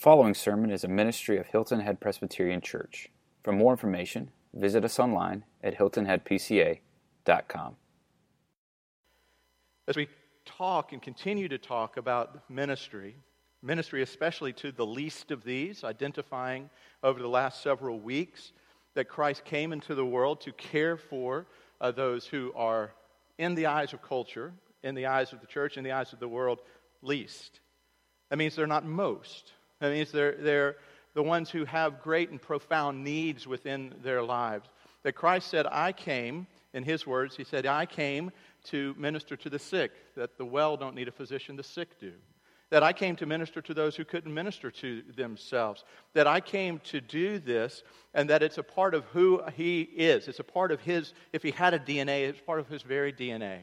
following sermon is a ministry of Hilton Head Presbyterian Church. For more information, visit us online at hiltonheadpca.com. As we talk and continue to talk about ministry, ministry especially to the least of these, identifying over the last several weeks that Christ came into the world to care for uh, those who are, in the eyes of culture, in the eyes of the church, in the eyes of the world, least. That means they're not most. That means they're, they're the ones who have great and profound needs within their lives. That Christ said, I came, in his words, he said, I came to minister to the sick, that the well don't need a physician, the sick do. That I came to minister to those who couldn't minister to themselves. That I came to do this, and that it's a part of who he is. It's a part of his, if he had a DNA, it's part of his very DNA.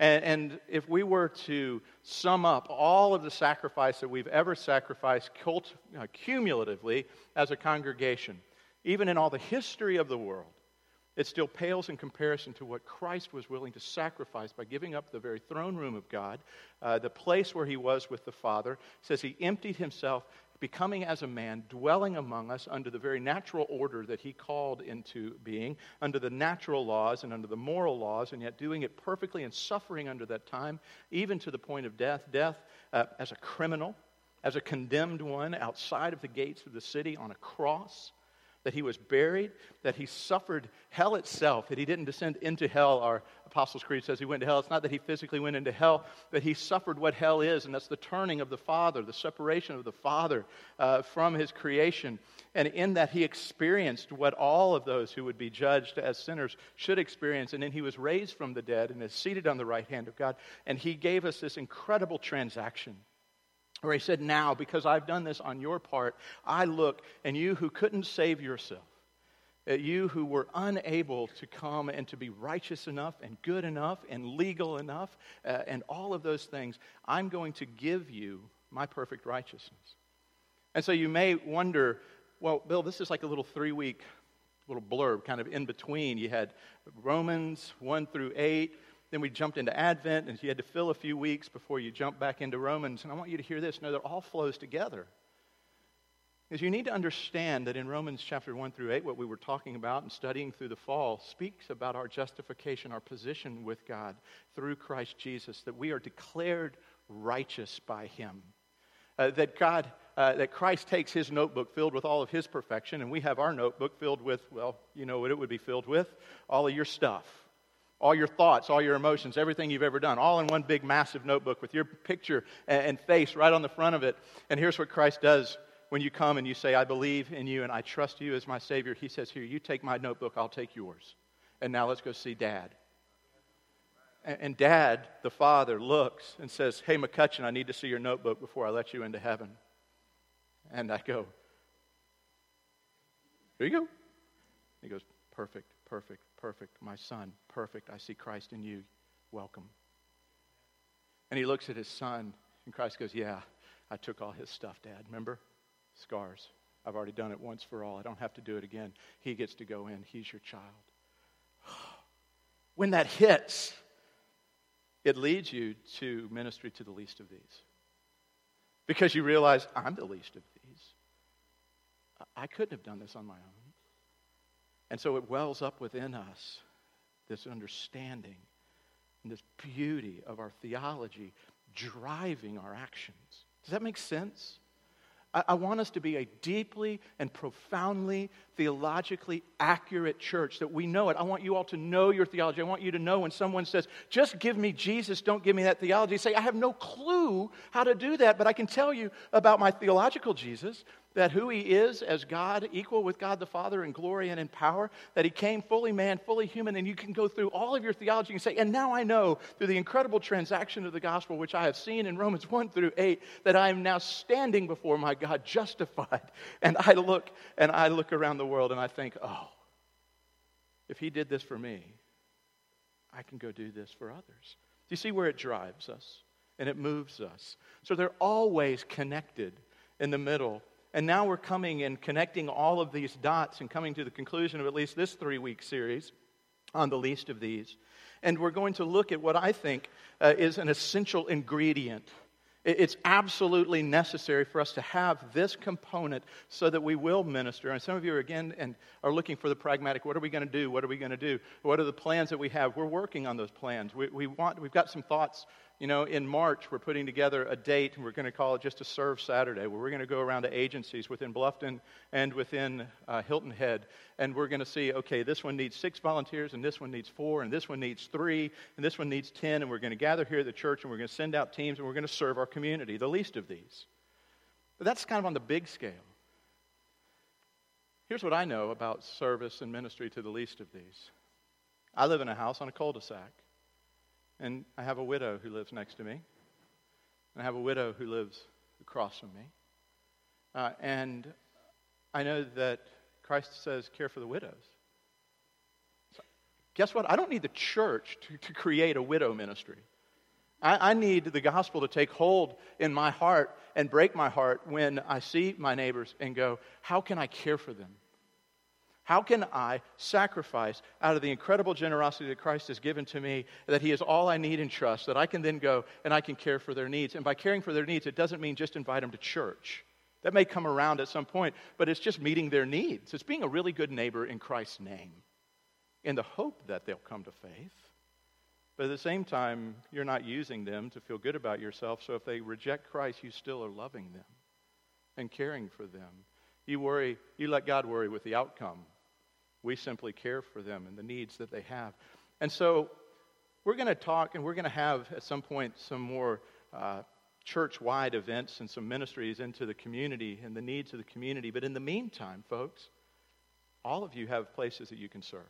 And, and, if we were to sum up all of the sacrifice that we've ever sacrificed cult, uh, cumulatively as a congregation, even in all the history of the world, it still pales in comparison to what Christ was willing to sacrifice by giving up the very throne room of God, uh, the place where he was with the Father. It says he emptied himself becoming as a man, dwelling among us under the very natural order that he called into being, under the natural laws and under the moral laws, and yet doing it perfectly and suffering under that time, even to the point of death. Death uh, as a criminal, as a condemned one outside of the gates of the city on a cross that he was buried, that he suffered hell itself, that he didn't descend into hell. Our Apostles' Creed says he went to hell. It's not that he physically went into hell, but he suffered what hell is, and that's the turning of the Father, the separation of the Father uh, from his creation. And in that, he experienced what all of those who would be judged as sinners should experience. And then he was raised from the dead and is seated on the right hand of God. And he gave us this incredible transaction where he said, Now, because I've done this on your part, I look, and you who couldn't save yourself, uh, you who were unable to come and to be righteous enough and good enough and legal enough uh, and all of those things, I'm going to give you my perfect righteousness. And so you may wonder, well, Bill, this is like a little three week little blurb kind of in between. You had Romans 1 through 8. Then we jumped into Advent, and you had to fill a few weeks before you jump back into Romans. And I want you to hear this know that all flows together. Because you need to understand that in Romans chapter 1 through 8, what we were talking about and studying through the fall speaks about our justification, our position with God through Christ Jesus, that we are declared righteous by Him. Uh, that God, uh, that Christ takes His notebook filled with all of His perfection, and we have our notebook filled with, well, you know what it would be filled with? All of your stuff all your thoughts, all your emotions, everything you've ever done, all in one big massive notebook with your picture and face right on the front of it. And here's what Christ does when you come and you say, I believe in you and I trust you as my Savior. He says, Here, you take my notebook, I'll take yours. And now let's go see Dad. And Dad, the Father, looks and says, Hey, McCutcheon, I need to see your notebook before I let you into heaven. And I go, Here you go. He goes, Perfect, perfect, perfect. My son, perfect. I see Christ in you. Welcome. And he looks at his son, and Christ goes, Yeah, I took all his stuff, Dad. Remember? Scars. I've already done it once for all. I don't have to do it again. He gets to go in. He's your child. When that hits, it leads you to ministry to the least of these. Because you realize, I'm the least of these. I couldn't have done this on my own. And so it wells up within us this understanding and this beauty of our theology driving our actions. Does that make sense? I, I want us to be a deeply and profoundly theologically accurate church that we know it. I want you all to know your theology. I want you to know when someone says, just give me Jesus, don't give me that theology. Say, I have no clue how to do that, but I can tell you about my theological Jesus that who he is as God, equal with God the Father in glory and in power, that he came fully man, fully human, and you can go through all of your theology and say, and now I know through the incredible transaction of the gospel, which I have seen in Romans 1 through 8, that I am now standing before my God justified. And I look and I look around the world and I think, oh, if he did this for me, I can go do this for others. Do you see where it drives us and it moves us? So they're always connected in the middle and now we're coming and connecting all of these dots and coming to the conclusion of at least this three week series on the least of these. And we're going to look at what I think uh, is an essential ingredient It's absolutely necessary for us to have this component so that we will minister. And some of you are again and are looking for the pragmatic. What are we going to do? What are we going to do? What are the plans that we have? We're working on those plans. We, we want, we've got some thoughts you know, in March, we're putting together a date, and we're going to call it just a Serve Saturday, where we're going to go around to agencies within Bluffton and within uh, Hilton Head, and we're going to see, okay, this one needs six volunteers, and this one needs four, and this one needs three, and this one needs ten, and we're going to gather here at the church, and we're going to send out teams, and we're going to serve our community, the least of these. But that's kind of on the big scale. Here's what I know about service and ministry to the least of these I live in a house on a cul de sac. And I have a widow who lives next to me. And I have a widow who lives across from me. Uh, and I know that Christ says, care for the widows. So, guess what? I don't need the church to, to create a widow ministry. I, I need the gospel to take hold in my heart and break my heart when I see my neighbors and go, how can I care for them? How can I sacrifice out of the incredible generosity that Christ has given to me, that He is all I need and trust, that I can then go and I can care for their needs? And by caring for their needs, it doesn't mean just invite them to church. That may come around at some point, but it's just meeting their needs. It's being a really good neighbor in Christ's name, in the hope that they'll come to faith. But at the same time, you're not using them to feel good about yourself, so if they reject Christ, you still are loving them and caring for them. You worry, you let God worry with the outcome we simply care for them and the needs that they have. And so we're going to talk and we're going to have at some point some more uh, church wide events and some ministries into the community and the needs of the community. But in the meantime, folks, all of you have places that you can serve.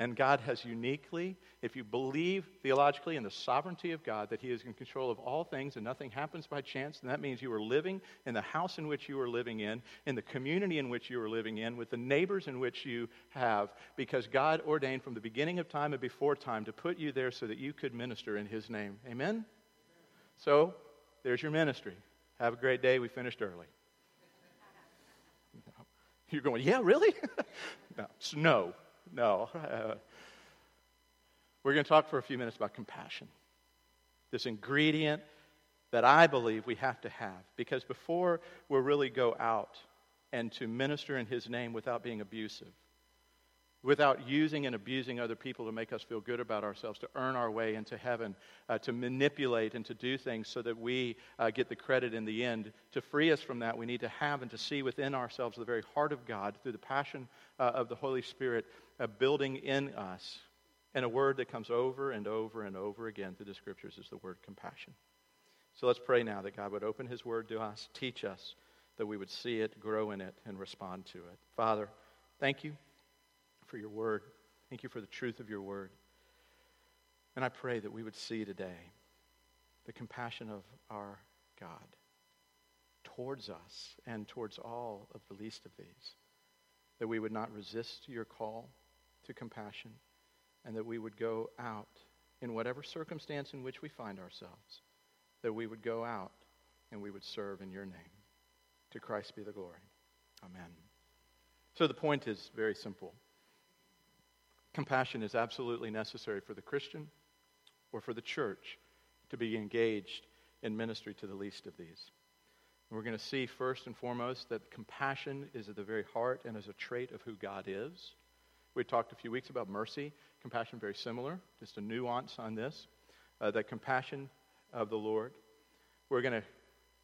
And God has uniquely, if you believe theologically in the sovereignty of God, that He is in control of all things and nothing happens by chance, then that means you are living in the house in which you are living in, in the community in which you are living in, with the neighbors in which you have, because God ordained from the beginning of time and before time to put you there so that you could minister in His name. Amen? So, there's your ministry. Have a great day. We finished early. You're going, yeah, really? no. no. No. We're going to talk for a few minutes about compassion. This ingredient that I believe we have to have. Because before we really go out and to minister in His name without being abusive, without using and abusing other people to make us feel good about ourselves, to earn our way into heaven, uh, to manipulate and to do things so that we uh, get the credit in the end. To free us from that, we need to have and to see within ourselves the very heart of God through the passion uh, of the Holy Spirit uh, building in us. And a word that comes over and over and over again through the scriptures is the word compassion. So let's pray now that God would open his word to us, teach us, that we would see it, grow in it, and respond to it. Father, thank you for your word. Thank you for the truth of your word. And I pray that we would see today the compassion of our God towards us and towards all of the least of these. That we would not resist your call to compassion and that we would go out in whatever circumstance in which we find ourselves, that we would go out and we would serve in your name. To Christ be the glory. Amen. So the point is very simple. Compassion is absolutely necessary for the Christian or for the church to be engaged in ministry to the least of these. We're going to see first and foremost that compassion is at the very heart and is a trait of who God is. We talked a few weeks about mercy. Compassion, very similar, just a nuance on this. Uh, the compassion of the Lord. We're going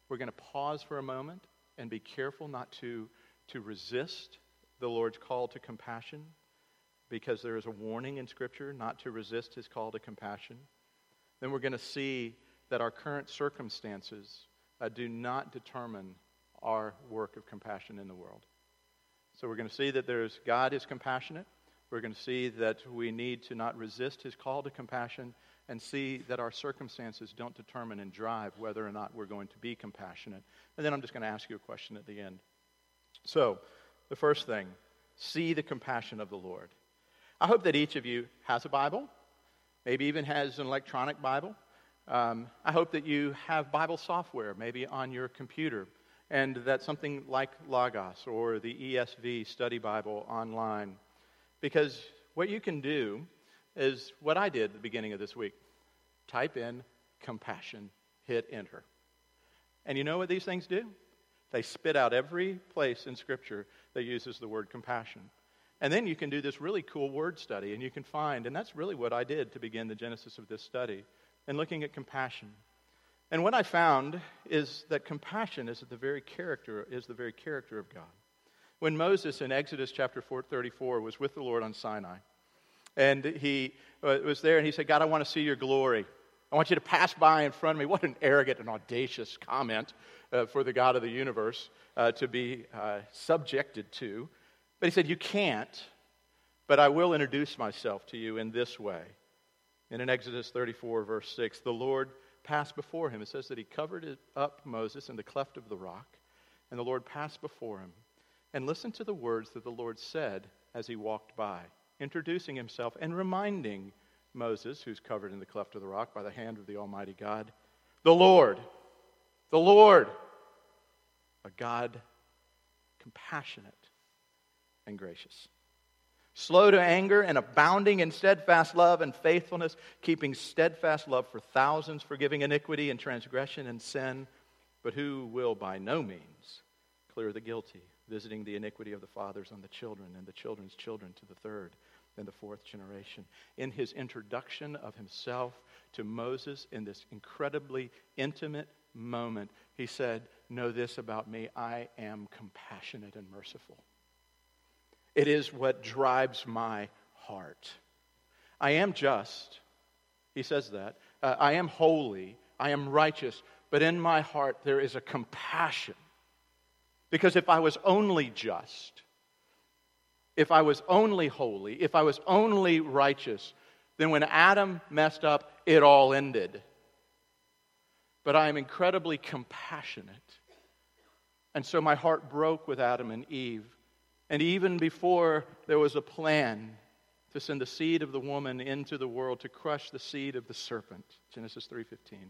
we're going to pause for a moment and be careful not to, to resist the Lord's call to compassion because there is a warning in Scripture not to resist his call to compassion. Then we're going to see that our current circumstances uh, do not determine our work of compassion in the world. So we're going to see that there's God is compassionate. We're going to see that we need to not resist his call to compassion and see that our circumstances don't determine and drive whether or not we're going to be compassionate. And then I'm just going to ask you a question at the end. So, the first thing, see the compassion of the Lord. I hope that each of you has a Bible, maybe even has an electronic Bible. Um, I hope that you have Bible software, maybe on your computer, and that something like Logos or the ESV Study Bible online. Because what you can do is what I did at the beginning of this week type in compassion hit enter. And you know what these things do? They spit out every place in Scripture that uses the word compassion. And then you can do this really cool word study, and you can find, and that's really what I did to begin the genesis of this study, and looking at compassion. And what I found is that compassion is the very character is the very character of God. When Moses in Exodus chapter 34 was with the Lord on Sinai, and he uh, was there, and he said, "God, I want to see your glory. I want you to pass by in front of me." What an arrogant and audacious comment uh, for the God of the universe uh, to be uh, subjected to. But he said, You can't, but I will introduce myself to you in this way. And in Exodus 34, verse 6, the Lord passed before him. It says that he covered up Moses in the cleft of the rock, and the Lord passed before him. And listen to the words that the Lord said as he walked by, introducing himself and reminding Moses, who's covered in the cleft of the rock by the hand of the Almighty God, the Lord, the Lord, a God compassionate and gracious. Slow to anger and abounding in steadfast love and faithfulness, keeping steadfast love for thousands, forgiving iniquity and transgression and sin, but who will by no means clear the guilty, visiting the iniquity of the fathers on the children and the children's children to the third and the fourth generation. In his introduction of himself to Moses in this incredibly intimate moment, he said, Know this about me I am compassionate and merciful. It is what drives my heart. I am just. He says that. Uh, I am holy. I am righteous. But in my heart, there is a compassion. Because if I was only just, if I was only holy, if I was only righteous, then when Adam messed up, it all ended. But I am incredibly compassionate. And so my heart broke with Adam and Eve and even before there was a plan to send the seed of the woman into the world to crush the seed of the serpent, Genesis 3:15.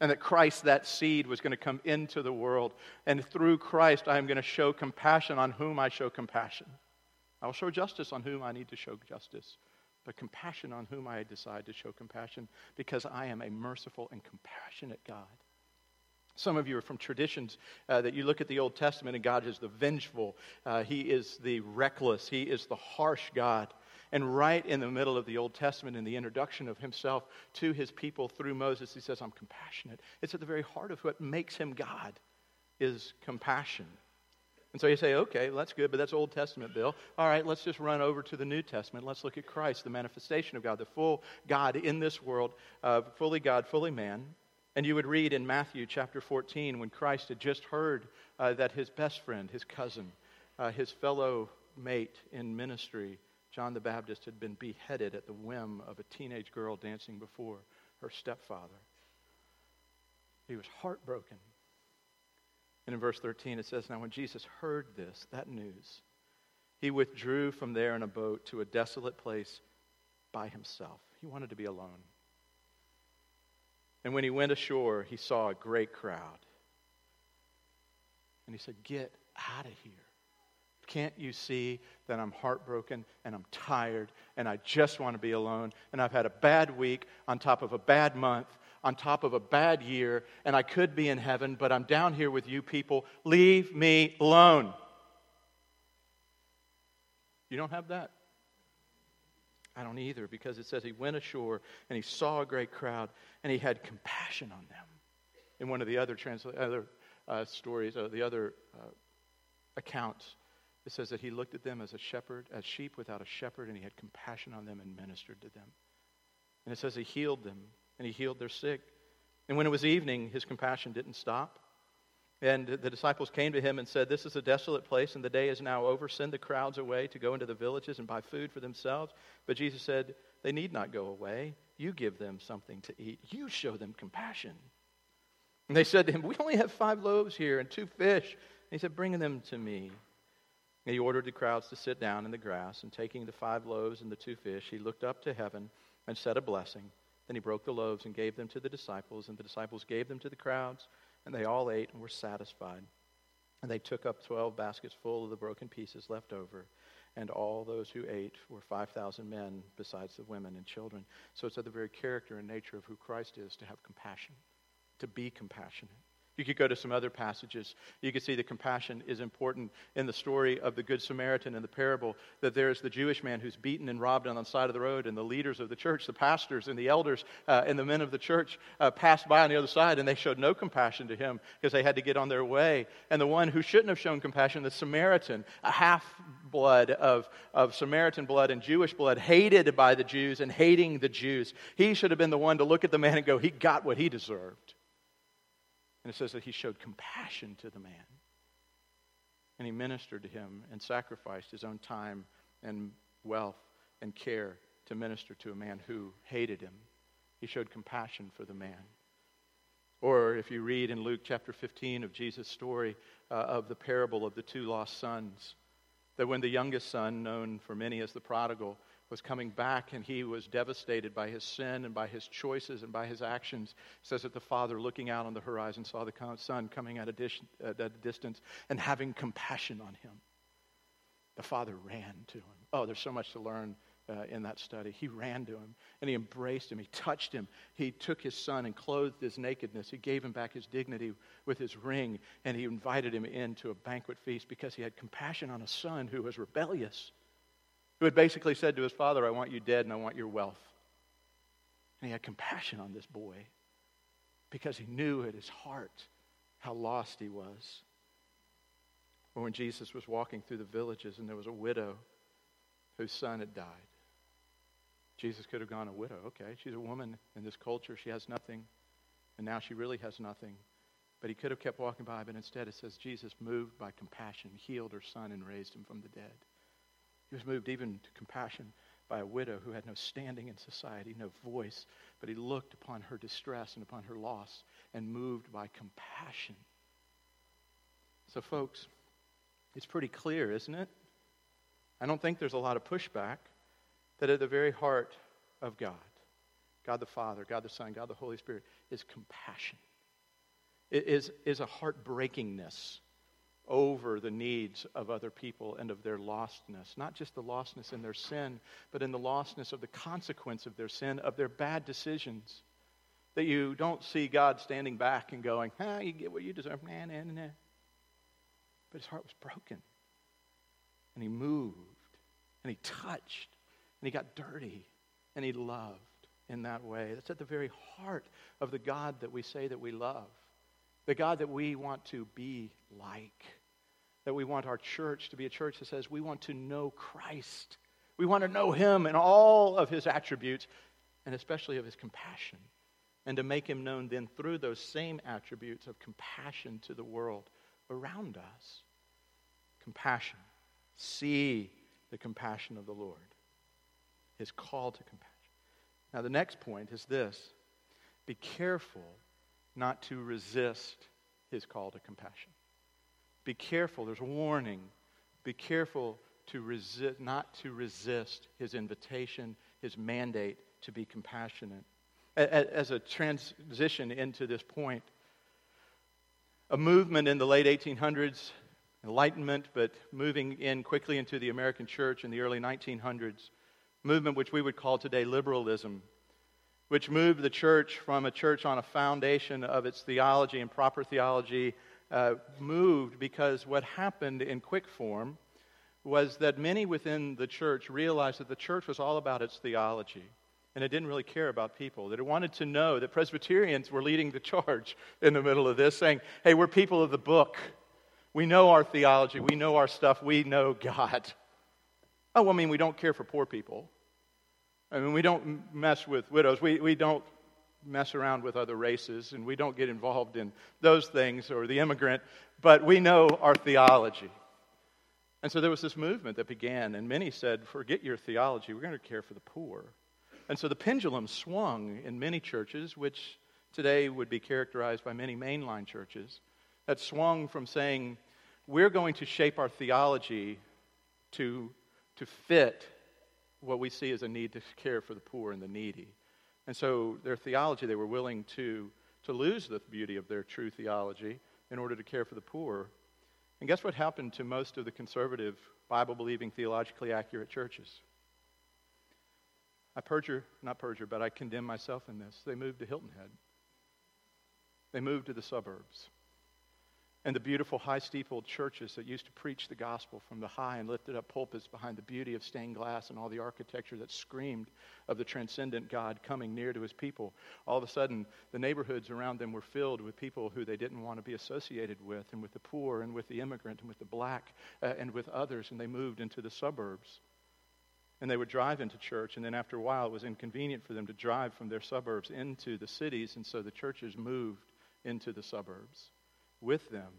And that Christ that seed was going to come into the world and through Christ I am going to show compassion on whom I show compassion. I will show justice on whom I need to show justice, but compassion on whom I decide to show compassion because I am a merciful and compassionate God. Some of you are from traditions uh, that you look at the Old Testament and God is the vengeful, uh, He is the reckless, He is the harsh God. And right in the middle of the Old Testament, in the introduction of Himself to His people through Moses, He says, I'm compassionate. It's at the very heart of what makes Him God, is compassion. And so you say, okay, that's good, but that's Old Testament, Bill. All right, let's just run over to the New Testament. Let's look at Christ, the manifestation of God, the full God in this world, uh, fully God, fully man. And you would read in Matthew chapter 14 when Christ had just heard uh, that his best friend, his cousin, uh, his fellow mate in ministry, John the Baptist, had been beheaded at the whim of a teenage girl dancing before her stepfather. He was heartbroken. And in verse 13 it says, Now when Jesus heard this, that news, he withdrew from there in a boat to a desolate place by himself. He wanted to be alone. And when he went ashore, he saw a great crowd. And he said, Get out of here. Can't you see that I'm heartbroken and I'm tired and I just want to be alone? And I've had a bad week on top of a bad month, on top of a bad year, and I could be in heaven, but I'm down here with you people. Leave me alone. You don't have that? I don't either, because it says he went ashore and he saw a great crowd and he had compassion on them. In one of the other, transla- other uh, stories, uh, the other uh, accounts, it says that he looked at them as a shepherd, as sheep without a shepherd, and he had compassion on them and ministered to them. And it says he healed them and he healed their sick. And when it was evening, his compassion didn't stop. And the disciples came to him and said, This is a desolate place, and the day is now over. Send the crowds away to go into the villages and buy food for themselves. But Jesus said, They need not go away. You give them something to eat. You show them compassion. And they said to him, We only have five loaves here and two fish. And he said, Bring them to me. He ordered the crowds to sit down in the grass, and taking the five loaves and the two fish, he looked up to heaven and said a blessing. Then he broke the loaves and gave them to the disciples, and the disciples gave them to the crowds. And they all ate and were satisfied. And they took up 12 baskets full of the broken pieces left over. And all those who ate were 5,000 men, besides the women and children. So it's of the very character and nature of who Christ is to have compassion. to be compassionate. You could go to some other passages. You could see the compassion is important in the story of the Good Samaritan in the parable. That there's the Jewish man who's beaten and robbed on the side of the road, and the leaders of the church, the pastors and the elders uh, and the men of the church uh, passed by on the other side, and they showed no compassion to him because they had to get on their way. And the one who shouldn't have shown compassion, the Samaritan, a half blood of, of Samaritan blood and Jewish blood, hated by the Jews and hating the Jews, he should have been the one to look at the man and go, He got what he deserved. And it says that he showed compassion to the man. And he ministered to him and sacrificed his own time and wealth and care to minister to a man who hated him. He showed compassion for the man. Or if you read in Luke chapter 15 of Jesus' story uh, of the parable of the two lost sons, that when the youngest son, known for many as the prodigal, was coming back and he was devastated by his sin and by his choices and by his actions. It says that the father, looking out on the horizon, saw the son coming at a, dis- at a distance and having compassion on him. The father ran to him. Oh, there's so much to learn uh, in that study. He ran to him and he embraced him. He touched him. He took his son and clothed his nakedness. He gave him back his dignity with his ring and he invited him into a banquet feast because he had compassion on a son who was rebellious who had basically said to his father, I want you dead and I want your wealth. And he had compassion on this boy because he knew at his heart how lost he was. Or when Jesus was walking through the villages and there was a widow whose son had died. Jesus could have gone, a widow. Okay, she's a woman in this culture. She has nothing. And now she really has nothing. But he could have kept walking by, but instead it says Jesus, moved by compassion, healed her son and raised him from the dead. He was moved even to compassion by a widow who had no standing in society, no voice, but he looked upon her distress and upon her loss and moved by compassion. So, folks, it's pretty clear, isn't it? I don't think there's a lot of pushback that at the very heart of God, God the Father, God the Son, God the Holy Spirit, is compassion. It is, is a heartbreakingness over the needs of other people and of their lostness. Not just the lostness in their sin, but in the lostness of the consequence of their sin, of their bad decisions. That you don't see God standing back and going, ah, you get what you deserve. Nah, nah, nah. But his heart was broken. And he moved. And he touched. And he got dirty. And he loved in that way. That's at the very heart of the God that we say that we love. The God that we want to be like that we want our church to be a church that says we want to know Christ. We want to know Him and all of His attributes, and especially of His compassion, and to make Him known then through those same attributes of compassion to the world around us. Compassion. See the compassion of the Lord, His call to compassion. Now, the next point is this be careful not to resist His call to compassion. Be careful, there's a warning. Be careful to resist, not to resist his invitation, his mandate to be compassionate. As a transition into this point, a movement in the late 1800s, Enlightenment, but moving in quickly into the American church in the early 1900s, movement which we would call today liberalism, which moved the church from a church on a foundation of its theology and proper theology uh, moved because what happened in quick form was that many within the church realized that the church was all about its theology and it didn't really care about people. That it wanted to know that Presbyterians were leading the charge in the middle of this, saying, hey, we're people of the book. We know our theology, we know our stuff, we know God. Oh, I mean, we don't care for poor people. I mean, we don't mess with widows. We, we don't mess around with other races and we don't get involved in those things or the immigrant, but we know our theology. And so there was this movement that began, and many said, Forget your theology, we're going to care for the poor. And so the pendulum swung in many churches, which today would be characterized by many mainline churches, that swung from saying, We're going to shape our theology to, to fit what we see as a need to care for the poor and the needy. And so their theology, they were willing to, to lose the beauty of their true theology in order to care for the poor. And guess what happened to most of the conservative, Bible believing, theologically accurate churches? I perjure, not perjure, but I condemn myself in this. They moved to Hilton Head. They moved to the suburbs. And the beautiful high steepled churches that used to preach the gospel from the high and lifted up pulpits behind the beauty of stained glass and all the architecture that screamed of the transcendent God coming near to his people. All of a sudden, the neighborhoods around them were filled with people who they didn't want to be associated with, and with the poor, and with the immigrant, and with the black, uh, and with others, and they moved into the suburbs. And they would drive into church, and then after a while, it was inconvenient for them to drive from their suburbs into the cities, and so the churches moved into the suburbs with them.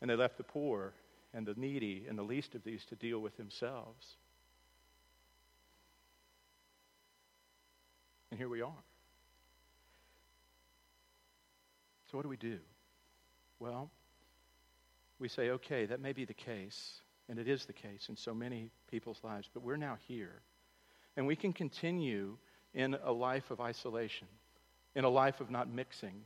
And they left the poor and the needy and the least of these to deal with themselves. And here we are. So, what do we do? Well, we say, okay, that may be the case, and it is the case in so many people's lives, but we're now here. And we can continue in a life of isolation, in a life of not mixing,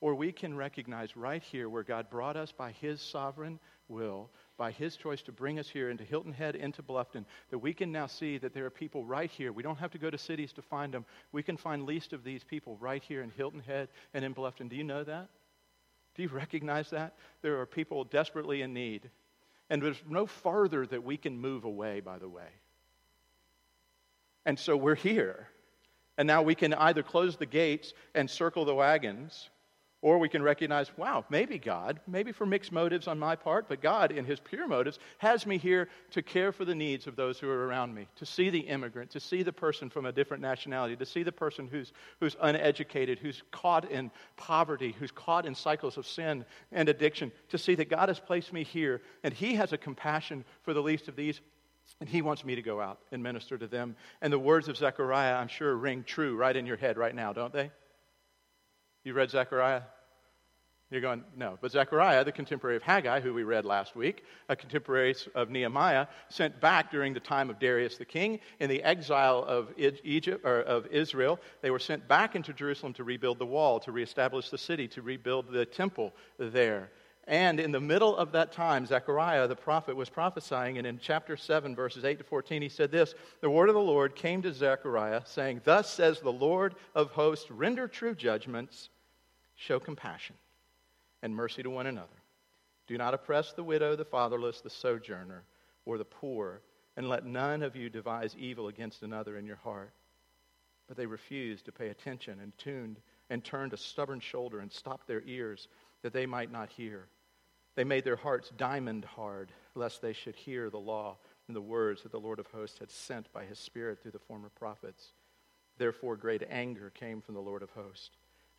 or we can recognize right here where God brought us by His sovereign will, by His choice to bring us here into Hilton Head, into Bluffton, that we can now see that there are people right here. We don't have to go to cities to find them. We can find least of these people right here in Hilton Head and in Bluffton. Do you know that? Do you recognize that? There are people desperately in need. And there's no farther that we can move away, by the way. And so we're here. And now we can either close the gates and circle the wagons or we can recognize, wow, maybe God, maybe for mixed motives on my part, but God, in his pure motives, has me here to care for the needs of those who are around me, to see the immigrant, to see the person from a different nationality, to see the person who's, who's uneducated, who's caught in poverty, who's caught in cycles of sin and addiction, to see that God has placed me here and he has a compassion for the least of these. And he wants me to go out and minister to them. And the words of Zechariah, I'm sure, ring true right in your head right now, don't they? You read Zechariah? You're going, no. But Zechariah, the contemporary of Haggai, who we read last week, a contemporary of Nehemiah, sent back during the time of Darius the king in the exile of Egypt or of Israel. They were sent back into Jerusalem to rebuild the wall, to reestablish the city, to rebuild the temple there. And in the middle of that time, Zechariah the prophet was prophesying, and in chapter 7, verses 8 to 14, he said this The word of the Lord came to Zechariah, saying, Thus says the Lord of hosts, render true judgments show compassion and mercy to one another. Do not oppress the widow, the fatherless, the sojourner, or the poor, and let none of you devise evil against another in your heart. But they refused to pay attention and tuned and turned a stubborn shoulder and stopped their ears that they might not hear. They made their hearts diamond hard, lest they should hear the law and the words that the Lord of hosts had sent by his Spirit through the former prophets. Therefore, great anger came from the Lord of hosts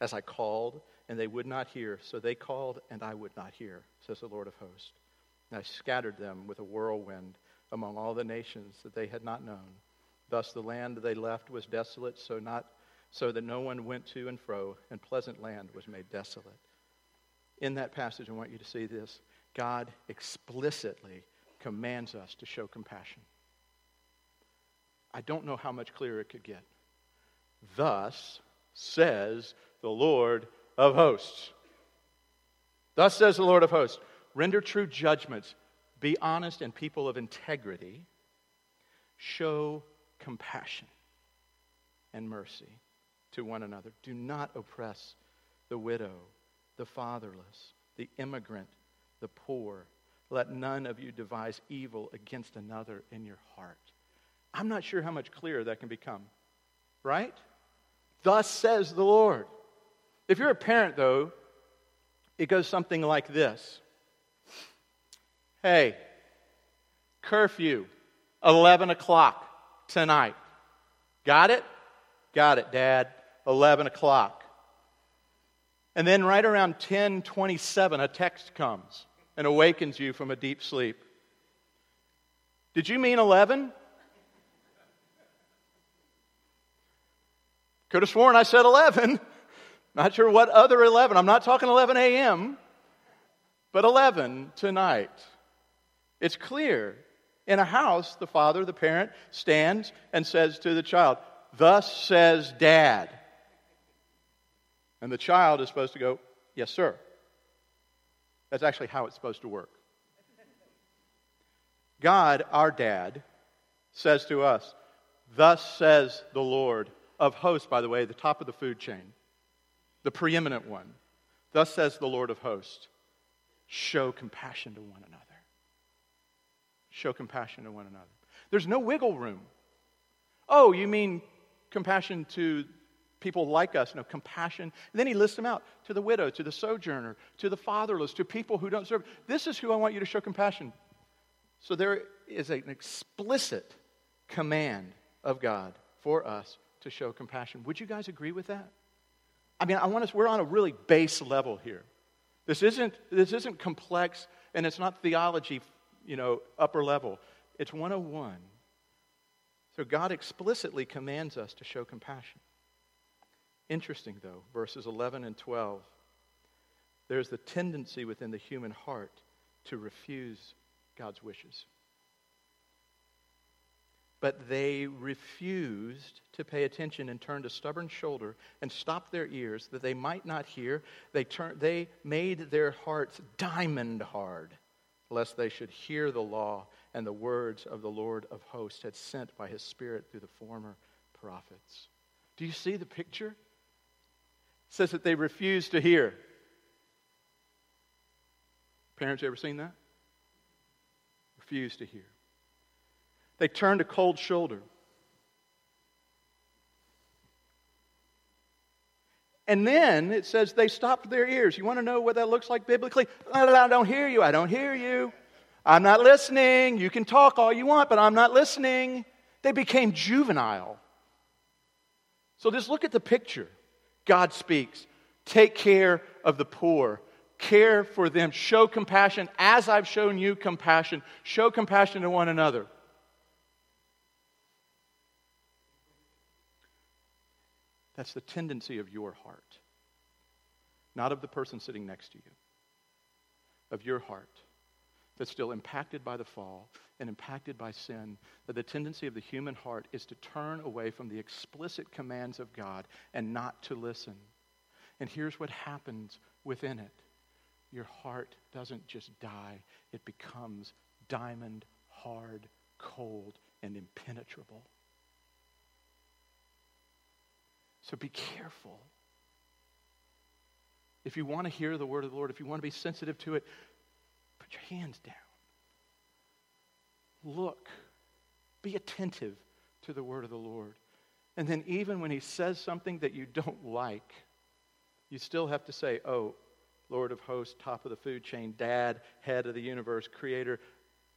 as I called, and they would not hear. So they called, and I would not hear, says the Lord of hosts. And I scattered them with a whirlwind among all the nations that they had not known. Thus the land they left was desolate, so, not, so that no one went to and fro, and pleasant land was made desolate. In that passage, I want you to see this God explicitly commands us to show compassion. I don't know how much clearer it could get. Thus says the Lord of hosts. Thus says the Lord of hosts render true judgments, be honest and people of integrity, show compassion and mercy to one another. Do not oppress the widow, the fatherless, the immigrant, the poor. Let none of you devise evil against another in your heart. I'm not sure how much clearer that can become, right? Thus says the Lord. If you're a parent, though, it goes something like this Hey, curfew, 11 o'clock tonight. Got it? Got it, Dad. 11 o'clock. And then right around 1027, a text comes and awakens you from a deep sleep. Did you mean 11? Could have sworn I said 11. Not sure what other 11. I'm not talking 11 a.m., but 11 tonight. It's clear. In a house, the father, the parent, stands and says to the child, Thus says dad. And the child is supposed to go, Yes, sir. That's actually how it's supposed to work. God, our dad, says to us, Thus says the Lord of hosts, by the way, the top of the food chain the preeminent one, Thus says the Lord of hosts show compassion to one another. Show compassion to one another. There's no wiggle room. Oh, you mean compassion to people like us? No, compassion. And then he lists them out to the widow, to the sojourner, to the fatherless, to people who don't serve. This is who I want you to show compassion. So there is an explicit command of God for us to show compassion. Would you guys agree with that? I mean, I want us, we're on a really base level here. This isn't, this isn't complex and it's not theology, you know, upper level. It's 101. So God explicitly commands us to show compassion. Interesting, though, verses 11 and 12. There's the tendency within the human heart to refuse God's wishes. But they refused to pay attention and turned a stubborn shoulder and stopped their ears that they might not hear. They, turned, they made their hearts diamond hard, lest they should hear the law and the words of the Lord of hosts had sent by his Spirit through the former prophets. Do you see the picture? It says that they refused to hear. Parents, ever seen that? Refused to hear. They turned a cold shoulder. And then it says they stopped their ears. You want to know what that looks like biblically? I don't hear you. I don't hear you. I'm not listening. You can talk all you want, but I'm not listening. They became juvenile. So just look at the picture. God speaks. Take care of the poor. Care for them. Show compassion as I've shown you compassion. Show compassion to one another. That's the tendency of your heart, not of the person sitting next to you, of your heart that's still impacted by the fall and impacted by sin, that the tendency of the human heart is to turn away from the explicit commands of God and not to listen. And here's what happens within it your heart doesn't just die, it becomes diamond hard, cold, and impenetrable. So be careful. If you want to hear the word of the Lord, if you want to be sensitive to it, put your hands down. Look. Be attentive to the word of the Lord. And then, even when he says something that you don't like, you still have to say, Oh, Lord of hosts, top of the food chain, dad, head of the universe, creator,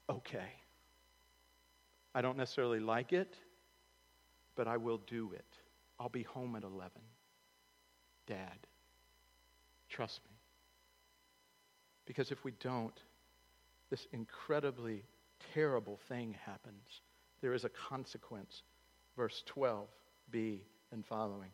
okay. I don't necessarily like it, but I will do it. I'll be home at 11. Dad, trust me. Because if we don't, this incredibly terrible thing happens. There is a consequence. Verse 12b and following.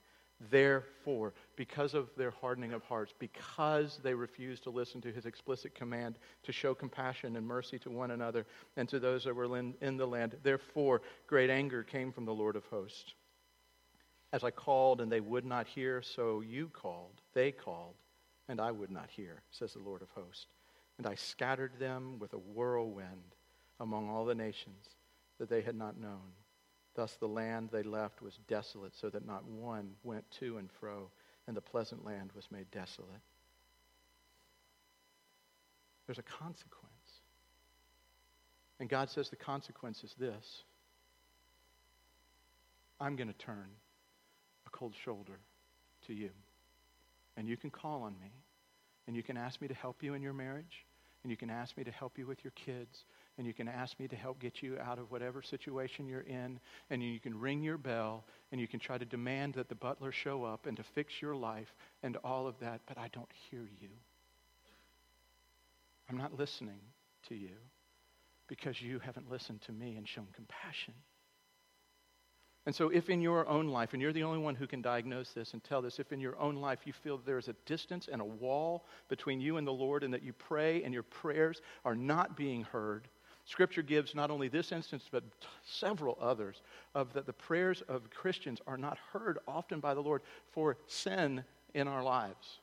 Therefore, because of their hardening of hearts, because they refused to listen to his explicit command to show compassion and mercy to one another and to those that were in, in the land, therefore, great anger came from the Lord of hosts. As I called and they would not hear, so you called, they called, and I would not hear, says the Lord of hosts. And I scattered them with a whirlwind among all the nations that they had not known. Thus the land they left was desolate, so that not one went to and fro, and the pleasant land was made desolate. There's a consequence. And God says the consequence is this I'm going to turn cold shoulder to you. And you can call on me. And you can ask me to help you in your marriage. And you can ask me to help you with your kids. And you can ask me to help get you out of whatever situation you're in. And you can ring your bell. And you can try to demand that the butler show up and to fix your life and all of that. But I don't hear you. I'm not listening to you because you haven't listened to me and shown compassion. And so, if in your own life, and you're the only one who can diagnose this and tell this, if in your own life you feel there's a distance and a wall between you and the Lord, and that you pray and your prayers are not being heard, Scripture gives not only this instance, but several others, of that the prayers of Christians are not heard often by the Lord for sin in our lives.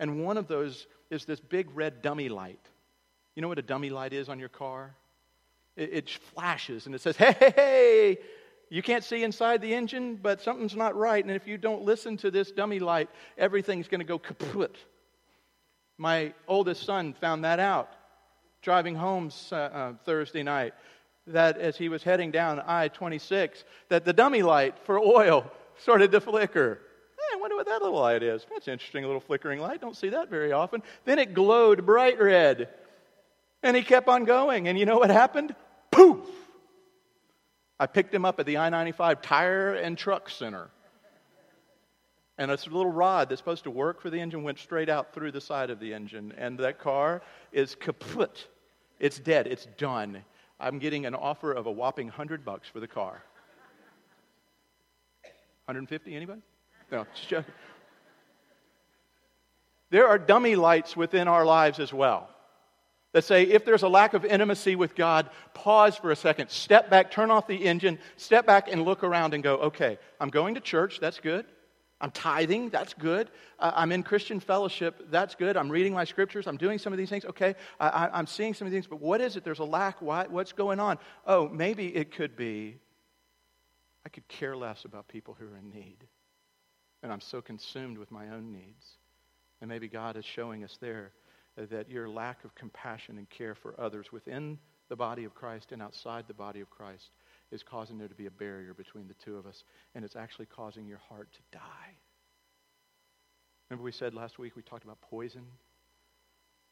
And one of those is this big red dummy light. You know what a dummy light is on your car? It, it flashes and it says, hey, hey, hey, you can't see inside the engine, but something's not right. And if you don't listen to this dummy light, everything's going to go kaput. My oldest son found that out driving home uh, uh, Thursday night that as he was heading down I 26, that the dummy light for oil started to flicker. Hey, I wonder what that little light is. That's interesting little flickering light. Don't see that very often. Then it glowed bright red. And he kept on going. And you know what happened? Poof! I picked him up at the I 95 Tire and Truck Center. And a little rod that's supposed to work for the engine went straight out through the side of the engine. And that car is kaput. It's dead. It's done. I'm getting an offer of a whopping 100 bucks for the car. 150, anybody? No, just joking. There are dummy lights within our lives as well that say if there's a lack of intimacy with God, pause for a second, step back, turn off the engine, step back and look around and go, okay, I'm going to church, that's good. I'm tithing, that's good. Uh, I'm in Christian fellowship, that's good. I'm reading my scriptures, I'm doing some of these things, okay. I, am seeing some of these things, but what is it? There's a lack. Why, what's going on? Oh, maybe it could be I could care less about people who are in need. And I'm so consumed with my own needs. And maybe God is showing us there that your lack of compassion and care for others within the body of Christ and outside the body of Christ is causing there to be a barrier between the two of us, and it's actually causing your heart to die. Remember, we said last week we talked about poison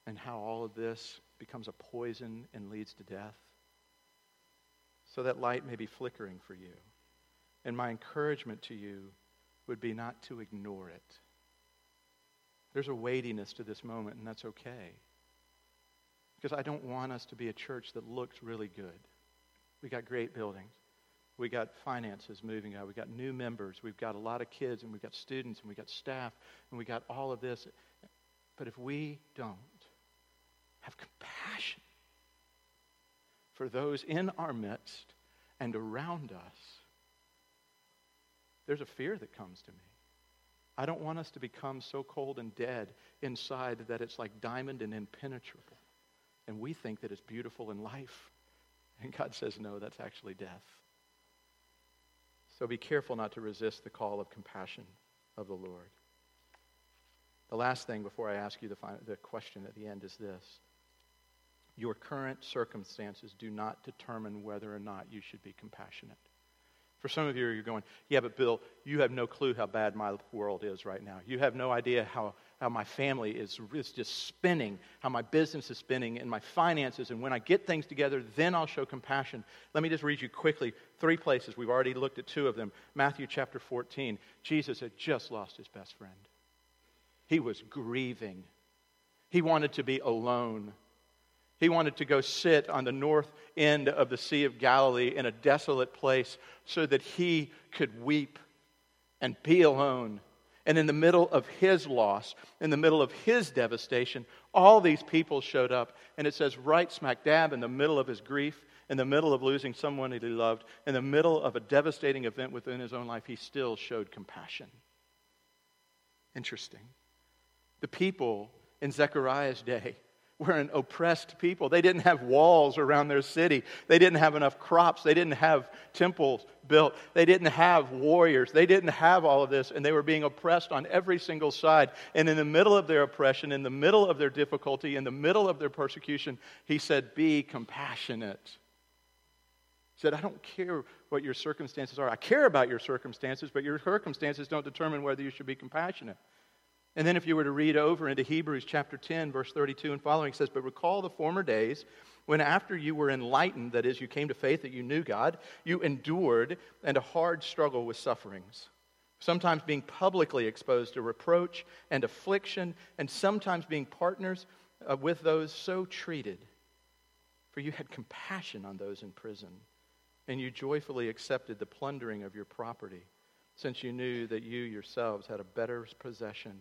and how all of this becomes a poison and leads to death? So that light may be flickering for you. And my encouragement to you would be not to ignore it. There's a weightiness to this moment, and that's okay. Because I don't want us to be a church that looks really good. We got great buildings. We got finances moving out. We got new members. We've got a lot of kids, and we've got students, and we've got staff, and we got all of this. But if we don't have compassion for those in our midst and around us, there's a fear that comes to me. I don't want us to become so cold and dead inside that it's like diamond and impenetrable. And we think that it's beautiful in life. And God says, no, that's actually death. So be careful not to resist the call of compassion of the Lord. The last thing before I ask you the, final, the question at the end is this Your current circumstances do not determine whether or not you should be compassionate. For some of you, you're going, yeah, but Bill, you have no clue how bad my world is right now. You have no idea how, how my family is, is just spinning, how my business is spinning, and my finances. And when I get things together, then I'll show compassion. Let me just read you quickly three places. We've already looked at two of them. Matthew chapter 14. Jesus had just lost his best friend, he was grieving, he wanted to be alone. He wanted to go sit on the north end of the Sea of Galilee in a desolate place so that he could weep and be alone. And in the middle of his loss, in the middle of his devastation, all these people showed up. And it says, right smack dab in the middle of his grief, in the middle of losing someone that he loved, in the middle of a devastating event within his own life, he still showed compassion. Interesting. The people in Zechariah's day were an oppressed people. They didn't have walls around their city. They didn't have enough crops. They didn't have temples built. They didn't have warriors. They didn't have all of this, and they were being oppressed on every single side. And in the middle of their oppression, in the middle of their difficulty, in the middle of their persecution, he said, Be compassionate. He said, I don't care what your circumstances are. I care about your circumstances, but your circumstances don't determine whether you should be compassionate. And then if you were to read over into Hebrews chapter 10, verse 32 and following, it says, But recall the former days when after you were enlightened, that is, you came to faith that you knew God, you endured and a hard struggle with sufferings, sometimes being publicly exposed to reproach and affliction, and sometimes being partners uh, with those so treated. For you had compassion on those in prison, and you joyfully accepted the plundering of your property, since you knew that you yourselves had a better possession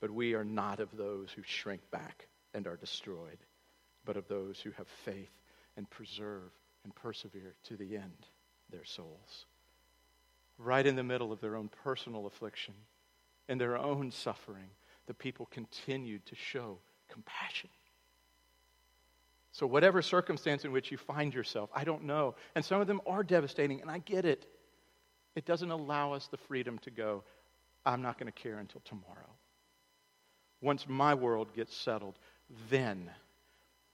But we are not of those who shrink back and are destroyed, but of those who have faith and preserve and persevere to the end their souls. Right in the middle of their own personal affliction and their own suffering, the people continued to show compassion. So, whatever circumstance in which you find yourself, I don't know. And some of them are devastating, and I get it. It doesn't allow us the freedom to go, I'm not going to care until tomorrow. Once my world gets settled, then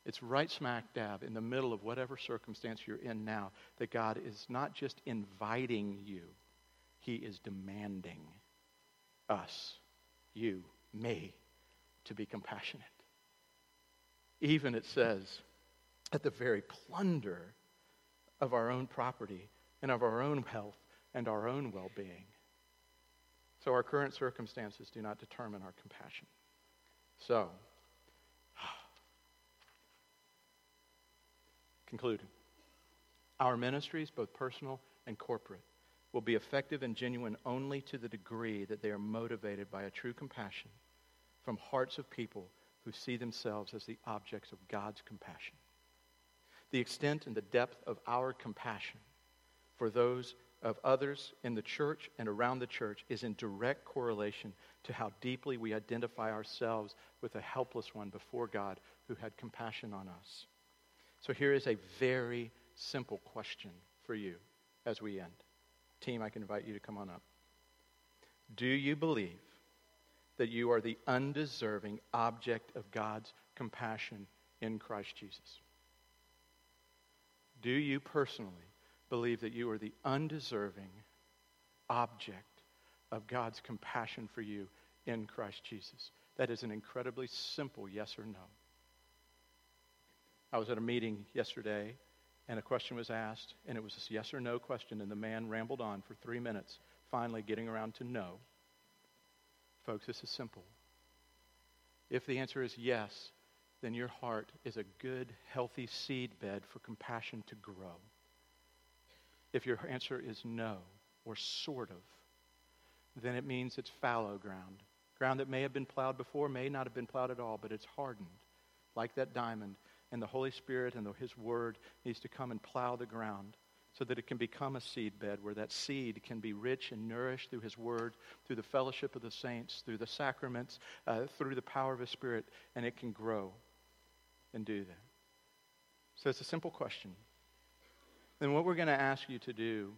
it's right smack dab in the middle of whatever circumstance you're in now that God is not just inviting you, He is demanding us, you, me, to be compassionate. Even it says, at the very plunder of our own property and of our own health and our own well being. So our current circumstances do not determine our compassion. So, concluding, our ministries, both personal and corporate, will be effective and genuine only to the degree that they are motivated by a true compassion from hearts of people who see themselves as the objects of God's compassion. The extent and the depth of our compassion for those of others in the church and around the church is in direct correlation to how deeply we identify ourselves with a helpless one before God who had compassion on us. So here is a very simple question for you as we end. Team, I can invite you to come on up. Do you believe that you are the undeserving object of God's compassion in Christ Jesus? Do you personally believe that you are the undeserving object of God's compassion for you in Christ Jesus? That is an incredibly simple yes or no. I was at a meeting yesterday and a question was asked, and it was a yes or no question, and the man rambled on for three minutes, finally getting around to no. Folks, this is simple. If the answer is yes, then your heart is a good, healthy seed bed for compassion to grow. If your answer is no, or sort of, then it means it's fallow ground. Ground that may have been plowed before, may not have been plowed at all, but it's hardened, like that diamond. And the Holy Spirit and the, His Word needs to come and plow the ground so that it can become a seed bed where that seed can be rich and nourished through His Word, through the fellowship of the saints, through the sacraments, uh, through the power of His Spirit, and it can grow and do that. So it's a simple question. Then what we're going to ask you to do,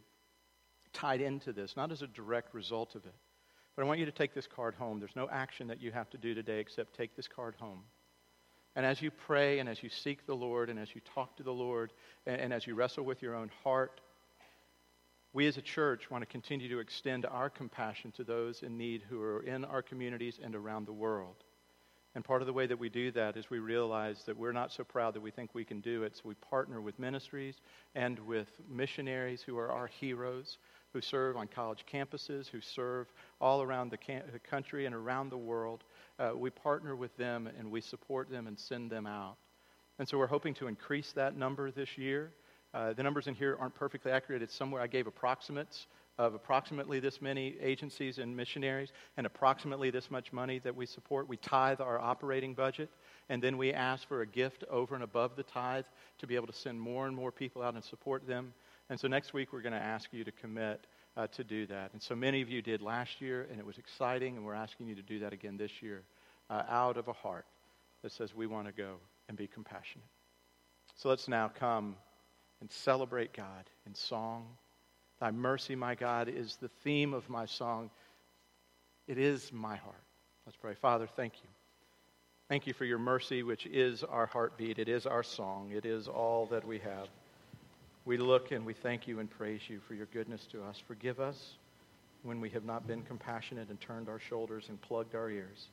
tied into this, not as a direct result of it, but I want you to take this card home. There's no action that you have to do today except take this card home. And as you pray and as you seek the Lord and as you talk to the Lord and, and as you wrestle with your own heart, we as a church want to continue to extend our compassion to those in need who are in our communities and around the world. And part of the way that we do that is we realize that we're not so proud that we think we can do it. So we partner with ministries and with missionaries who are our heroes, who serve on college campuses, who serve all around the, the country and around the world uh, we partner with them and we support them and send them out. And so we're hoping to increase that number this year. Uh, the numbers in here aren't perfectly accurate. It's somewhere I gave approximates of approximately this many agencies and missionaries and approximately this much money that we support. We tithe our operating budget, and then we ask for a gift over and above the tithe to be able to send more and more people out and support them. And so next week we're going to ask you to commit uh, to do that. And so many of you did last year, and it was exciting, and we're asking you to do that again this year uh, out of a heart that says we want to go and be compassionate. So let's now come and celebrate God in song. Thy mercy, my God, is the theme of my song. It is my heart. Let's pray. Father, thank you. Thank you for your mercy, which is our heartbeat. It is our song. It is all that we have. We look and we thank you and praise you for your goodness to us. Forgive us when we have not been compassionate and turned our shoulders and plugged our ears.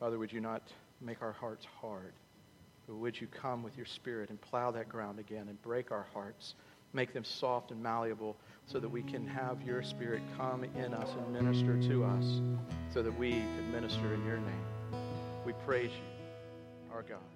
Father, would you not make our hearts hard? But would you come with your spirit and plow that ground again and break our hearts, make them soft and malleable so that we can have your spirit come in us and minister to us so that we could minister in your name. We praise you, our God.